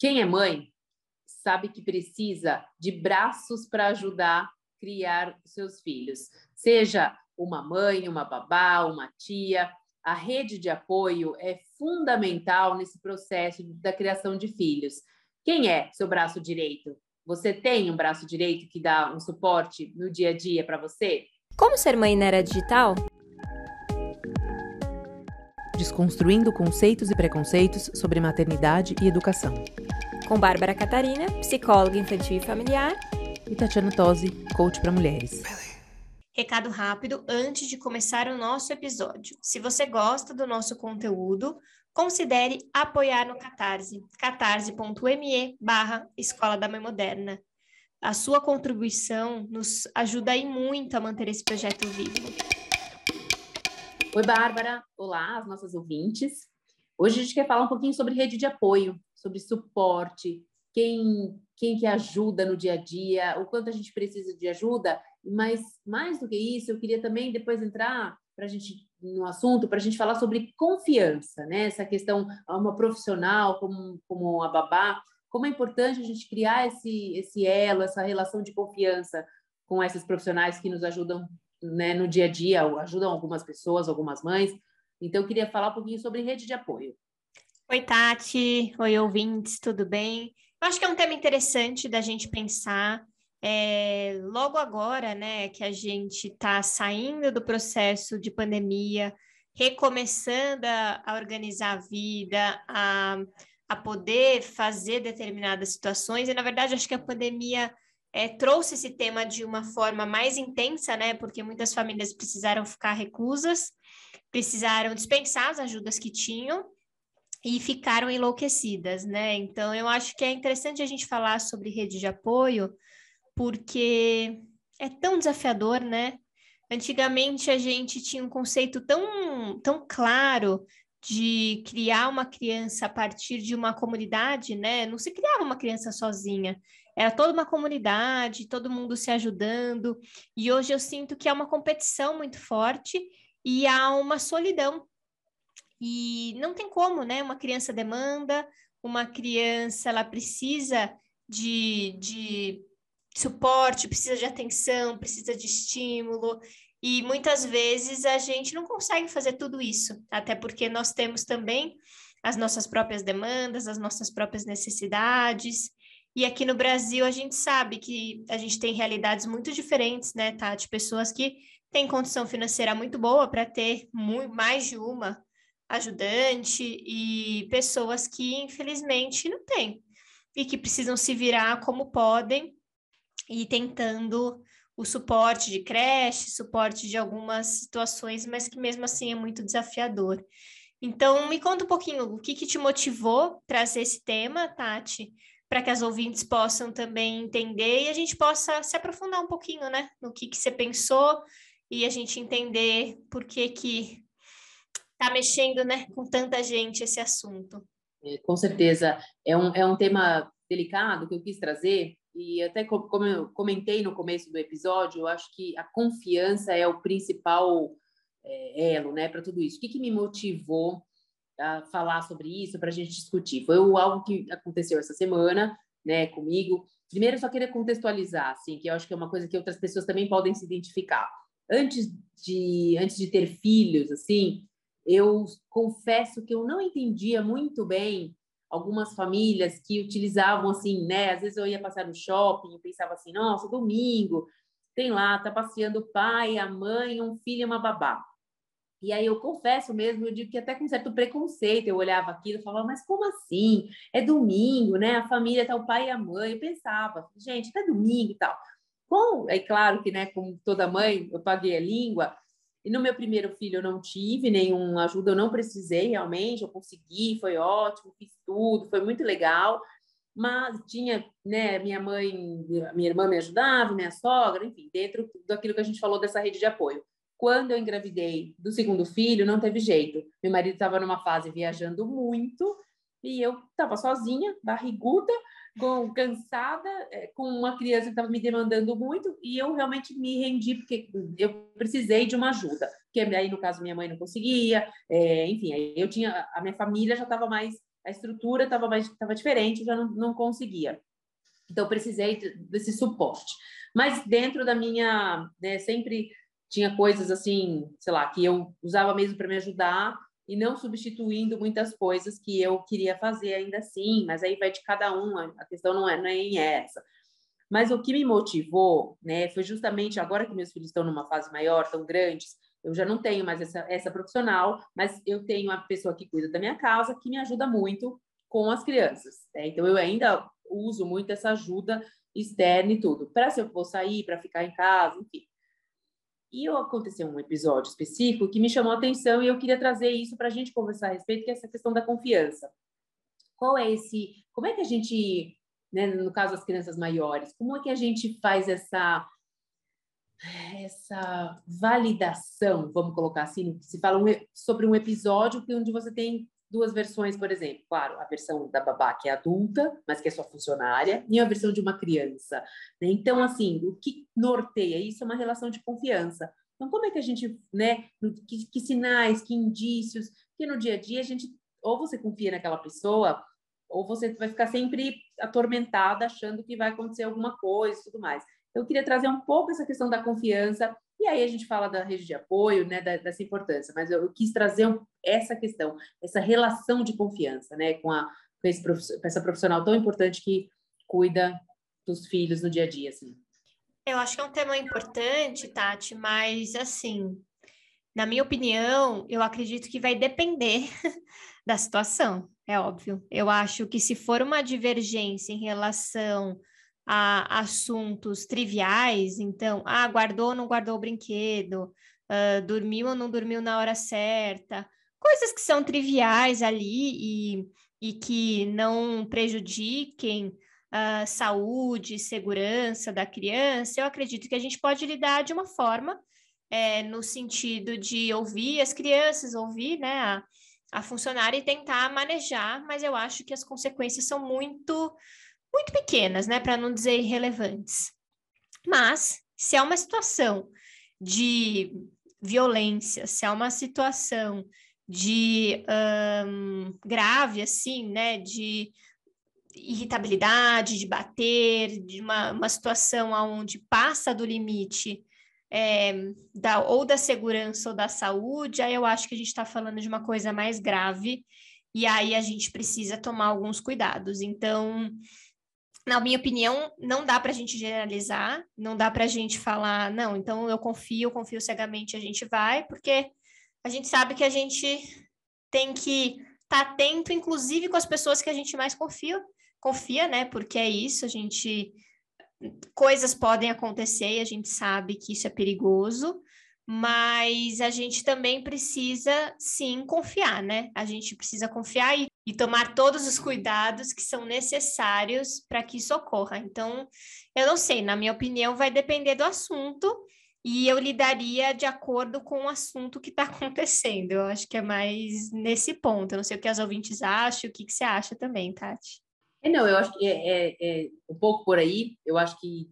Quem é mãe sabe que precisa de braços para ajudar a criar seus filhos, seja uma mãe, uma babá, uma tia. A rede de apoio é fundamental nesse processo da criação de filhos. Quem é seu braço direito? Você tem um braço direito que dá um suporte no dia a dia para você? Como ser mãe na era digital? Desconstruindo conceitos e preconceitos sobre maternidade e educação. Com Bárbara Catarina, psicóloga infantil e familiar. E Tatiana Tosi, coach para mulheres. Recado rápido antes de começar o nosso episódio. Se você gosta do nosso conteúdo, considere apoiar no Catarse, catarse.me barra Escola da Mãe Moderna. A sua contribuição nos ajuda aí muito a manter esse projeto vivo. Oi, Bárbara. Olá, as nossas ouvintes. Hoje a gente quer falar um pouquinho sobre rede de apoio, sobre suporte, quem, quem que ajuda no dia a dia, o quanto a gente precisa de ajuda, mas mais do que isso, eu queria também depois entrar para a gente no assunto para a gente falar sobre confiança, né? Essa questão uma profissional como como a babá, como é importante a gente criar esse esse elo, essa relação de confiança com esses profissionais que nos ajudam, né, no dia a dia, ajudam algumas pessoas, algumas mães. Então eu queria falar um pouquinho sobre rede de apoio. Oi, Tati. Oi, ouvintes, tudo bem? Eu acho que é um tema interessante da gente pensar é, logo agora, né, que a gente está saindo do processo de pandemia, recomeçando a, a organizar a vida, a, a poder fazer determinadas situações, e na verdade acho que a pandemia é, trouxe esse tema de uma forma mais intensa, né, porque muitas famílias precisaram ficar reclusas, precisaram dispensar as ajudas que tinham, e ficaram enlouquecidas, né? Então, eu acho que é interessante a gente falar sobre rede de apoio, porque é tão desafiador, né? Antigamente a gente tinha um conceito tão, tão claro de criar uma criança a partir de uma comunidade, né? Não se criava uma criança sozinha, era toda uma comunidade, todo mundo se ajudando. E hoje eu sinto que há uma competição muito forte e há uma solidão e não tem como, né? Uma criança demanda, uma criança ela precisa de, de suporte, precisa de atenção, precisa de estímulo. E muitas vezes a gente não consegue fazer tudo isso, até porque nós temos também as nossas próprias demandas, as nossas próprias necessidades. E aqui no Brasil a gente sabe que a gente tem realidades muito diferentes, né, Tati? Pessoas que têm condição financeira muito boa para ter muito, mais de uma ajudante e pessoas que infelizmente não têm e que precisam se virar como podem e tentando o suporte de creche, suporte de algumas situações, mas que mesmo assim é muito desafiador. Então, me conta um pouquinho o que, que te motivou trazer esse tema, Tati, para que as ouvintes possam também entender e a gente possa se aprofundar um pouquinho, né, no que, que você pensou e a gente entender por que, que está mexendo né, com tanta gente esse assunto. É, com certeza. É um, é um tema delicado que eu quis trazer, e até como eu comentei no começo do episódio, eu acho que a confiança é o principal é, elo né, para tudo isso. O que, que me motivou a falar sobre isso, para a gente discutir? Foi algo que aconteceu essa semana né, comigo. Primeiro, eu só queria contextualizar, assim, que eu acho que é uma coisa que outras pessoas também podem se identificar. Antes de, antes de ter filhos, assim, eu confesso que eu não entendia muito bem algumas famílias que utilizavam assim, né? Às vezes eu ia passar no shopping e pensava assim, nossa, domingo, tem lá, tá passeando o pai, a mãe, um filho e uma babá. E aí eu confesso mesmo, eu digo que até com certo preconceito eu olhava aquilo e falava, mas como assim? É domingo, né? A família tá o pai e a mãe. Eu pensava, gente, tá domingo e tal. Bom, é claro que, né, como toda mãe, eu paguei a língua, e no meu primeiro filho eu não tive nenhuma ajuda, eu não precisei realmente, eu consegui, foi ótimo, fiz tudo, foi muito legal. Mas tinha, né, minha mãe, minha irmã me ajudava, minha sogra, enfim, dentro daquilo que a gente falou dessa rede de apoio. Quando eu engravidei do segundo filho, não teve jeito. Meu marido estava numa fase viajando muito e eu estava sozinha, barriguda, com, cansada, é, com uma criança que estava me demandando muito, e eu realmente me rendi, porque eu precisei de uma ajuda. Porque aí, no caso, minha mãe não conseguia, é, enfim, eu tinha, a minha família já estava mais a estrutura estava mais tava diferente, eu já não, não conseguia. Então, precisei desse suporte. Mas dentro da minha, né, sempre tinha coisas assim, sei lá, que eu usava mesmo para me ajudar e não substituindo muitas coisas que eu queria fazer ainda assim, mas aí vai de cada um, a questão não é nem é essa. Mas o que me motivou, né, foi justamente agora que meus filhos estão numa fase maior, tão grandes, eu já não tenho mais essa, essa profissional, mas eu tenho uma pessoa que cuida da minha casa, que me ajuda muito com as crianças. Né? Então, eu ainda uso muito essa ajuda externa e tudo, para se eu for sair, para ficar em casa, enfim. E aconteceu um episódio específico que me chamou a atenção e eu queria trazer isso para a gente conversar a respeito, que é essa questão da confiança. Qual é esse. Como é que a gente, né, no caso das crianças maiores, como é que a gente faz essa essa validação, vamos colocar assim, se fala um, sobre um episódio onde você tem duas versões, por exemplo, claro, a versão da babá que é adulta, mas que é sua funcionária, e a versão de uma criança. Né? Então, assim, o que norteia isso é uma relação de confiança. Então, como é que a gente, né, que, que sinais, que indícios, que no dia a dia a gente, ou você confia naquela pessoa, ou você vai ficar sempre atormentada achando que vai acontecer alguma coisa e tudo mais. Eu queria trazer um pouco essa questão da confiança, e aí a gente fala da rede de apoio, né, dessa importância, mas eu, quis trazer essa questão, essa relação de confiança, né, com, a, com, esse, com essa profissional tão importante que cuida dos filhos no dia a dia, assim. Eu acho que é um tema importante, Tati, mas assim, na minha opinião, eu acredito que vai depender da situação, é óbvio. Eu acho que se for uma divergência em relação a assuntos triviais, então, ah, guardou ou não guardou o brinquedo, uh, dormiu ou não dormiu na hora certa, coisas que são triviais ali e, e que não prejudiquem a uh, saúde, segurança da criança, eu acredito que a gente pode lidar de uma forma é, no sentido de ouvir as crianças, ouvir né, a, a funcionária e tentar manejar, mas eu acho que as consequências são muito muito pequenas, né, para não dizer irrelevantes. Mas se é uma situação de violência, se é uma situação de um, grave, assim, né, de irritabilidade, de bater, de uma, uma situação onde passa do limite é, da, ou da segurança ou da saúde, aí eu acho que a gente está falando de uma coisa mais grave, e aí a gente precisa tomar alguns cuidados. Então, na minha opinião, não dá para a gente generalizar, não dá para a gente falar, não, então eu confio, confio cegamente, a gente vai, porque a gente sabe que a gente tem que estar tá atento, inclusive com as pessoas que a gente mais confia, confia, né? Porque é isso, a gente coisas podem acontecer e a gente sabe que isso é perigoso, mas a gente também precisa sim confiar, né? A gente precisa confiar e, e tomar todos os cuidados que são necessários para que isso ocorra. Então, eu não sei, na minha opinião, vai depender do assunto e eu lidaria de acordo com o assunto que está acontecendo. Eu acho que é mais nesse ponto. Eu não sei o que as ouvintes acham, o que, que você acha também, Tati. É, não, eu acho que é, é, é um pouco por aí. Eu acho que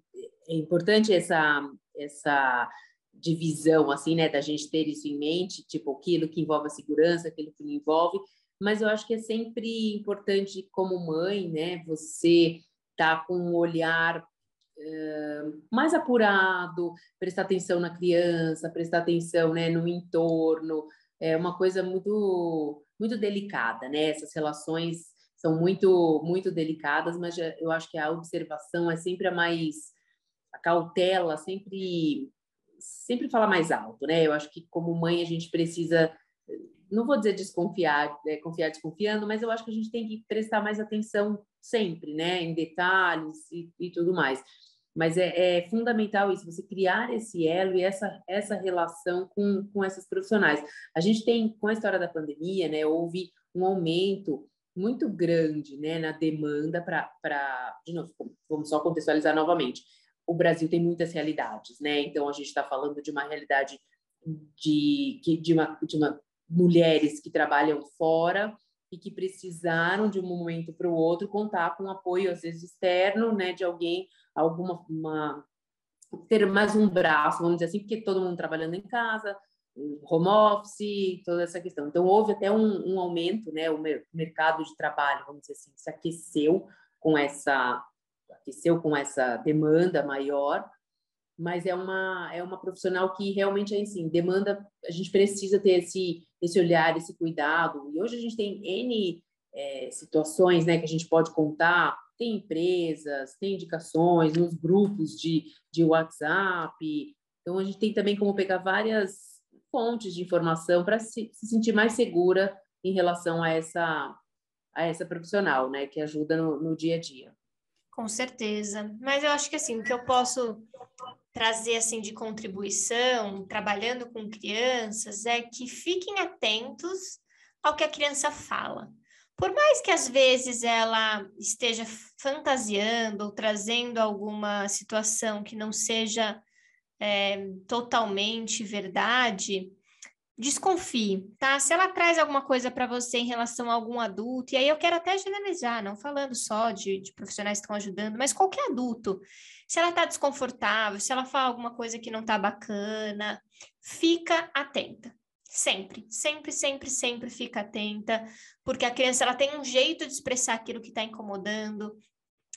é importante essa essa divisão, assim, né, da gente ter isso em mente, tipo, aquilo que envolve a segurança, aquilo que não envolve, mas eu acho que é sempre importante, como mãe, né, você tá com um olhar uh, mais apurado, prestar atenção na criança, prestar atenção, né, no entorno, é uma coisa muito, muito delicada, né, essas relações são muito, muito delicadas, mas eu acho que a observação é sempre a mais, a cautela sempre sempre fala mais alto, né? Eu acho que como mãe a gente precisa, não vou dizer desconfiar, né? confiar desconfiando, mas eu acho que a gente tem que prestar mais atenção sempre, né? Em detalhes e, e tudo mais. Mas é, é, fundamental isso, você criar esse elo e essa, essa relação com, com essas profissionais. A gente tem, com a história da pandemia, né? Houve um aumento muito grande né, na demanda para. De novo, vamos só contextualizar novamente o Brasil tem muitas realidades, né? Então a gente está falando de uma realidade de, de, uma, de uma mulheres que trabalham fora e que precisaram de um momento para o outro contar com apoio às vezes externo, né? De alguém, alguma uma, ter mais um braço, vamos dizer assim, porque todo mundo trabalhando em casa, home office, toda essa questão. Então, houve até um, um aumento, né? O mercado de trabalho, vamos dizer assim, se aqueceu com essa aqueceu com essa demanda maior, mas é uma é uma profissional que realmente é assim, demanda, a gente precisa ter esse esse olhar, esse cuidado. E hoje a gente tem N é, situações, né, que a gente pode contar, tem empresas, tem indicações nos grupos de, de WhatsApp, então a gente tem também como pegar várias fontes de informação para se, se, sentir mais segura em relação a essa a essa profissional, né, que ajuda no, no dia a dia. Com certeza. Mas eu acho que assim, o que eu posso trazer assim de contribuição, trabalhando com crianças, é que fiquem atentos ao que a criança fala. Por mais que às vezes ela esteja fantasiando ou trazendo alguma situação que não seja é, totalmente verdade, desconfie, tá? Se ela traz alguma coisa para você em relação a algum adulto, e aí eu quero até generalizar, não falando só de, de profissionais que estão ajudando, mas qualquer adulto, se ela está desconfortável, se ela fala alguma coisa que não está bacana, fica atenta. Sempre, sempre, sempre, sempre fica atenta, porque a criança ela tem um jeito de expressar aquilo que está incomodando,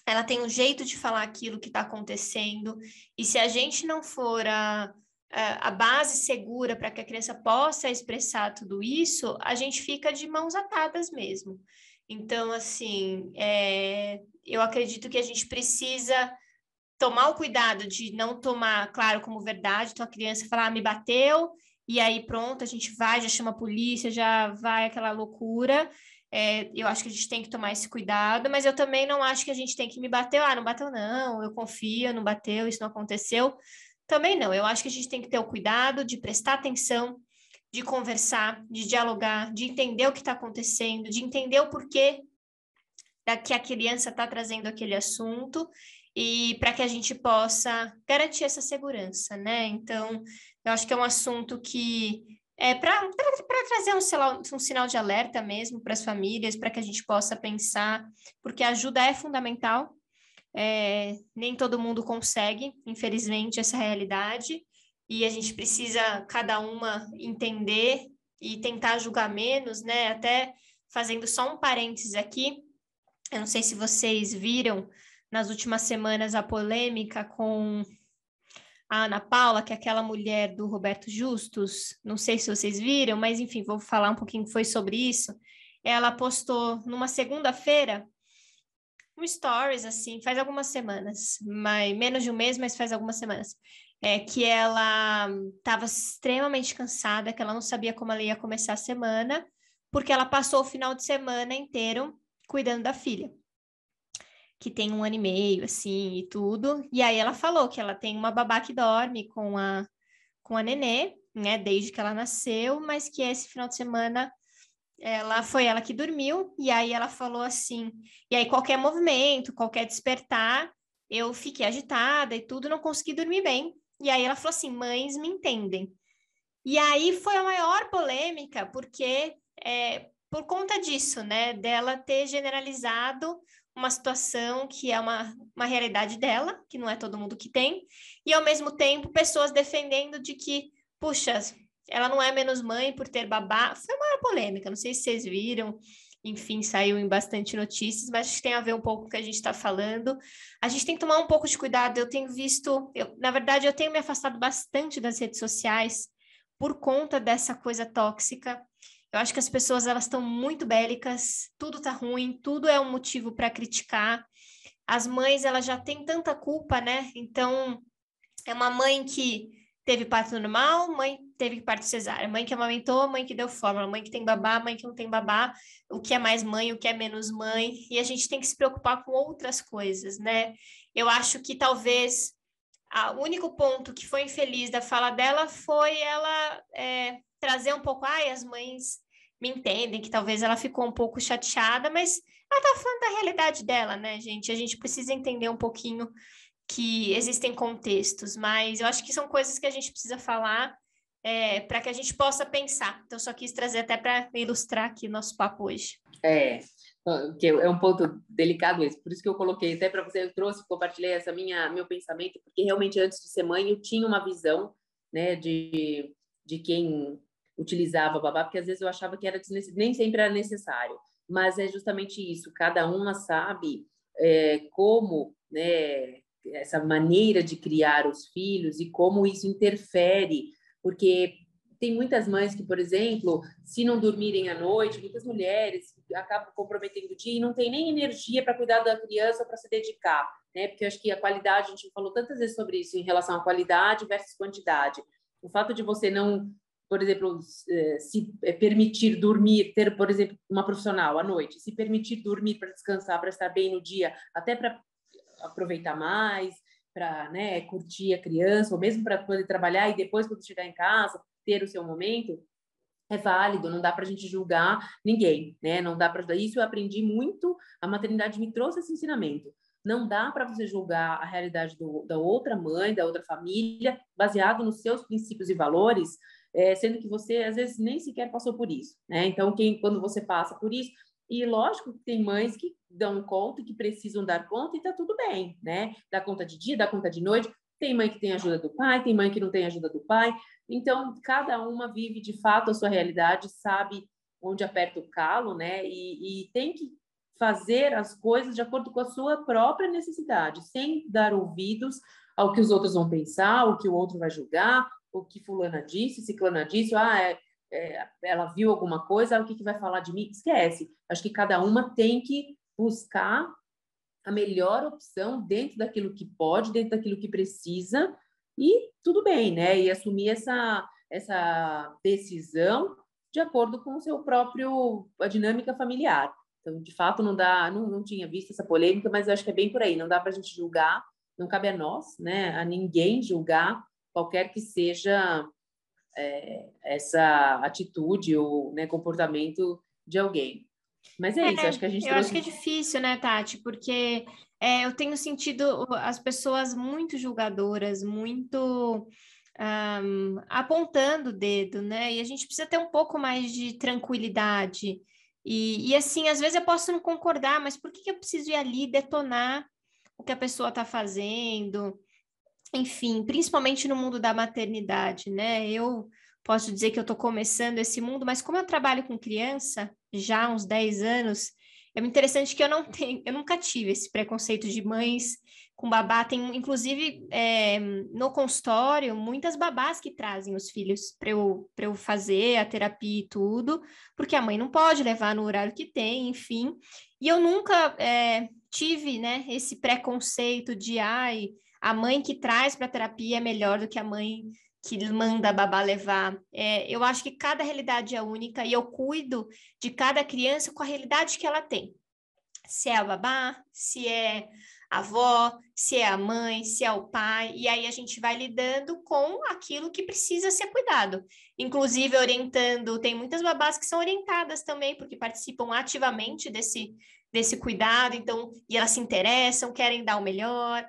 ela tem um jeito de falar aquilo que está acontecendo, e se a gente não for a, a, a base segura para que a criança possa expressar tudo isso, a gente fica de mãos atadas mesmo. Então, assim, é, eu acredito que a gente precisa tomar o cuidado de não tomar, claro, como verdade, então a criança falar, ah, me bateu, e aí pronto, a gente vai, já chama a polícia, já vai aquela loucura, é, eu acho que a gente tem que tomar esse cuidado, mas eu também não acho que a gente tem que me bater, ah, não bateu não, eu confio, não bateu, isso não aconteceu. Também não, eu acho que a gente tem que ter o cuidado de prestar atenção, de conversar, de dialogar, de entender o que está acontecendo, de entender o porquê da que a criança está trazendo aquele assunto e para que a gente possa garantir essa segurança, né? Então, eu acho que é um assunto que é, para trazer um um sinal de alerta mesmo para as famílias, para que a gente possa pensar, porque a ajuda é fundamental. É, nem todo mundo consegue, infelizmente, essa realidade, e a gente precisa cada uma entender e tentar julgar menos, né? Até fazendo só um parênteses aqui, eu não sei se vocês viram nas últimas semanas a polêmica com a Ana Paula, que é aquela mulher do Roberto Justus, não sei se vocês viram, mas enfim, vou falar um pouquinho foi sobre isso. Ela postou numa segunda-feira um stories, assim, faz algumas semanas, mas, menos de um mês, mas faz algumas semanas, é, que ela estava extremamente cansada, que ela não sabia como ela ia começar a semana, porque ela passou o final de semana inteiro cuidando da filha que tem um ano e meio, assim, e tudo. E aí ela falou que ela tem uma babá que dorme com a, com a nenê, né, desde que ela nasceu, mas que esse final de semana ela foi ela que dormiu, e aí ela falou assim, e aí qualquer movimento, qualquer despertar, eu fiquei agitada e tudo, não consegui dormir bem. E aí ela falou assim, mães me entendem. E aí foi a maior polêmica, porque é, por conta disso, né, dela ter generalizado uma situação que é uma, uma realidade dela, que não é todo mundo que tem, e ao mesmo tempo pessoas defendendo de que, puxa, ela não é menos mãe por ter babá. Foi uma polêmica, não sei se vocês viram, enfim, saiu em bastante notícias, mas acho que tem a ver um pouco com o que a gente está falando. A gente tem que tomar um pouco de cuidado. Eu tenho visto, eu, na verdade, eu tenho me afastado bastante das redes sociais por conta dessa coisa tóxica. Eu acho que as pessoas elas estão muito bélicas, tudo tá ruim, tudo é um motivo para criticar. As mães elas já têm tanta culpa, né? Então é uma mãe que teve parto normal, mãe teve parto cesárea, mãe que amamentou, mãe que deu fórmula, mãe que tem babá, mãe que não tem babá, o que é mais mãe, o que é menos mãe, e a gente tem que se preocupar com outras coisas, né? Eu acho que talvez o único ponto que foi infeliz da fala dela foi ela é, trazer um pouco, ai, as mães me entendem, que talvez ela ficou um pouco chateada, mas ela tá falando da realidade dela, né, gente? A gente precisa entender um pouquinho que existem contextos, mas eu acho que são coisas que a gente precisa falar é, para que a gente possa pensar. Então, só quis trazer até para ilustrar aqui nosso papo hoje. É, que é um ponto delicado esse, por isso que eu coloquei até para você, eu trouxe, compartilhei essa minha meu pensamento, porque realmente antes de ser mãe eu tinha uma visão, né, de de quem utilizava babá, porque às vezes eu achava que era nem sempre era necessário, mas é justamente isso, cada uma sabe é, como, né, essa maneira de criar os filhos e como isso interfere, porque tem muitas mães que, por exemplo, se não dormirem à noite, muitas mulheres acabam comprometendo o dia e não tem nem energia para cuidar da criança para se dedicar, né? Porque eu acho que a qualidade, a gente falou tantas vezes sobre isso em relação à qualidade versus quantidade. O fato de você não, por exemplo, eh, se eh, permitir dormir, ter, por exemplo, uma profissional à noite, se permitir dormir para descansar, para estar bem no dia, até para aproveitar mais, para né, curtir a criança, ou mesmo para poder trabalhar e depois, quando chegar em casa, ter o seu momento, é válido, não dá para a gente julgar ninguém, né? Não dá para isso eu aprendi muito, a maternidade me trouxe esse ensinamento. Não dá para você julgar a realidade do, da outra mãe, da outra família, baseado nos seus princípios e valores, é, sendo que você às vezes nem sequer passou por isso, né? Então, quem, quando você passa por isso, e lógico que tem mães que dão conta, que precisam dar conta e tá tudo bem, né? Dá conta de dia, dá conta de noite. Tem mãe que tem ajuda do pai, tem mãe que não tem ajuda do pai. Então, cada uma vive de fato a sua realidade, sabe onde aperta o calo, né? E, e tem que fazer as coisas de acordo com a sua própria necessidade, sem dar ouvidos ao que os outros vão pensar, o que o outro vai julgar, o que fulana disse, ciclana disse, ah, é, é, ela viu alguma coisa, ah, o que, que vai falar de mim? Esquece. Acho que cada uma tem que buscar a melhor opção dentro daquilo que pode, dentro daquilo que precisa, e tudo bem, né? E assumir essa, essa decisão de acordo com o seu próprio a dinâmica familiar. Então, de fato, não dá, não, não tinha visto essa polêmica, mas acho que é bem por aí. Não dá para a gente julgar, não cabe a nós, né? A ninguém julgar qualquer que seja é, essa atitude ou né, comportamento de alguém. Mas é, é isso, acho que a gente. Eu trouxe... acho que é difícil, né, Tati? Porque é, eu tenho sentido as pessoas muito julgadoras, muito um, apontando o dedo, né? E a gente precisa ter um pouco mais de tranquilidade. E, e assim, às vezes eu posso não concordar, mas por que, que eu preciso ir ali detonar o que a pessoa está fazendo? Enfim, principalmente no mundo da maternidade, né? Eu posso dizer que eu estou começando esse mundo, mas como eu trabalho com criança já há uns 10 anos, é interessante que eu não tenho, eu nunca tive esse preconceito de mães com babá. Tem, inclusive, é, no consultório, muitas babás que trazem os filhos para eu, eu fazer a terapia e tudo, porque a mãe não pode levar no horário que tem, enfim. E eu nunca é, tive né, esse preconceito de ai, a mãe que traz para a terapia é melhor do que a mãe que manda a babá levar. É, eu acho que cada realidade é única e eu cuido de cada criança com a realidade que ela tem. Se é a babá, se é a avó, se é a mãe, se é o pai, e aí a gente vai lidando com aquilo que precisa ser cuidado. Inclusive orientando, tem muitas babás que são orientadas também, porque participam ativamente desse, desse cuidado, então, e elas se interessam, querem dar o melhor.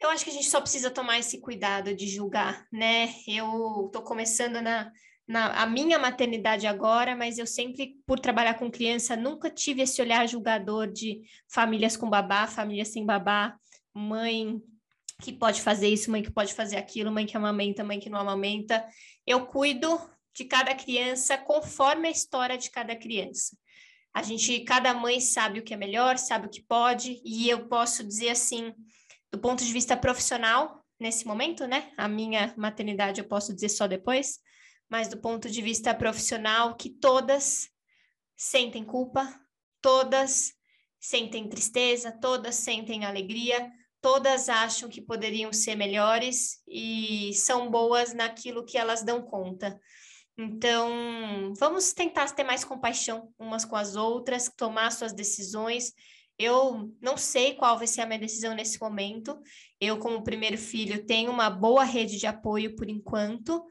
Eu acho que a gente só precisa tomar esse cuidado de julgar, né? Eu estou começando na, na a minha maternidade agora, mas eu sempre, por trabalhar com criança, nunca tive esse olhar julgador de famílias com babá, famílias sem babá, mãe que pode fazer isso, mãe que pode fazer aquilo, mãe que amamenta, mãe que não amamenta. Eu cuido de cada criança conforme a história de cada criança. A gente, cada mãe sabe o que é melhor, sabe o que pode, e eu posso dizer assim, do ponto de vista profissional, nesse momento, né? A minha maternidade eu posso dizer só depois, mas do ponto de vista profissional, que todas sentem culpa, todas sentem tristeza, todas sentem alegria, todas acham que poderiam ser melhores e são boas naquilo que elas dão conta. Então, vamos tentar ter mais compaixão umas com as outras, tomar suas decisões eu não sei qual vai ser a minha decisão nesse momento. Eu, como primeiro filho, tenho uma boa rede de apoio por enquanto,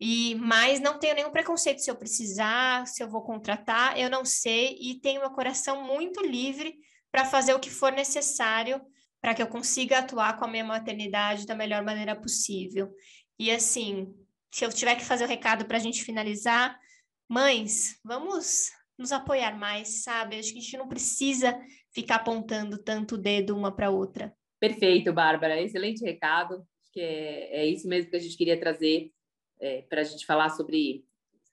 e mas não tenho nenhum preconceito se eu precisar, se eu vou contratar, eu não sei, e tenho meu coração muito livre para fazer o que for necessário para que eu consiga atuar com a minha maternidade da melhor maneira possível. E assim, se eu tiver que fazer o recado para a gente finalizar, mães, vamos nos apoiar mais, sabe? Acho que a gente não precisa ficar apontando tanto o dedo uma para outra. Perfeito, Bárbara. Excelente recado. Acho que é, é isso mesmo que a gente queria trazer é, para a gente falar sobre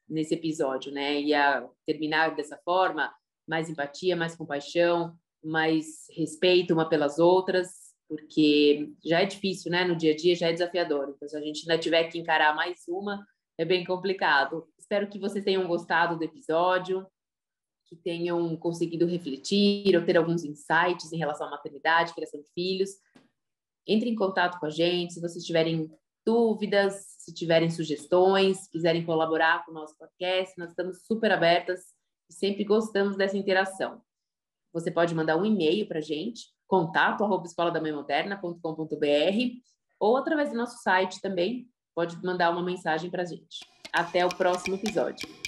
nesse episódio, né? Ia terminar dessa forma, mais empatia, mais compaixão, mais respeito uma pelas outras, porque já é difícil, né? No dia a dia já é desafiador. Então, se a gente ainda tiver que encarar mais uma, é bem complicado. Espero que vocês tenham gostado do episódio, que tenham conseguido refletir ou ter alguns insights em relação à maternidade, criação de filhos. Entre em contato com a gente se vocês tiverem dúvidas, se tiverem sugestões, quiserem colaborar com o nosso podcast, nós estamos super abertas e sempre gostamos dessa interação. Você pode mandar um e-mail para a gente, contato arroba escoladamãemoderna.com.br ou através do nosso site também, pode mandar uma mensagem para a gente. Até o próximo episódio.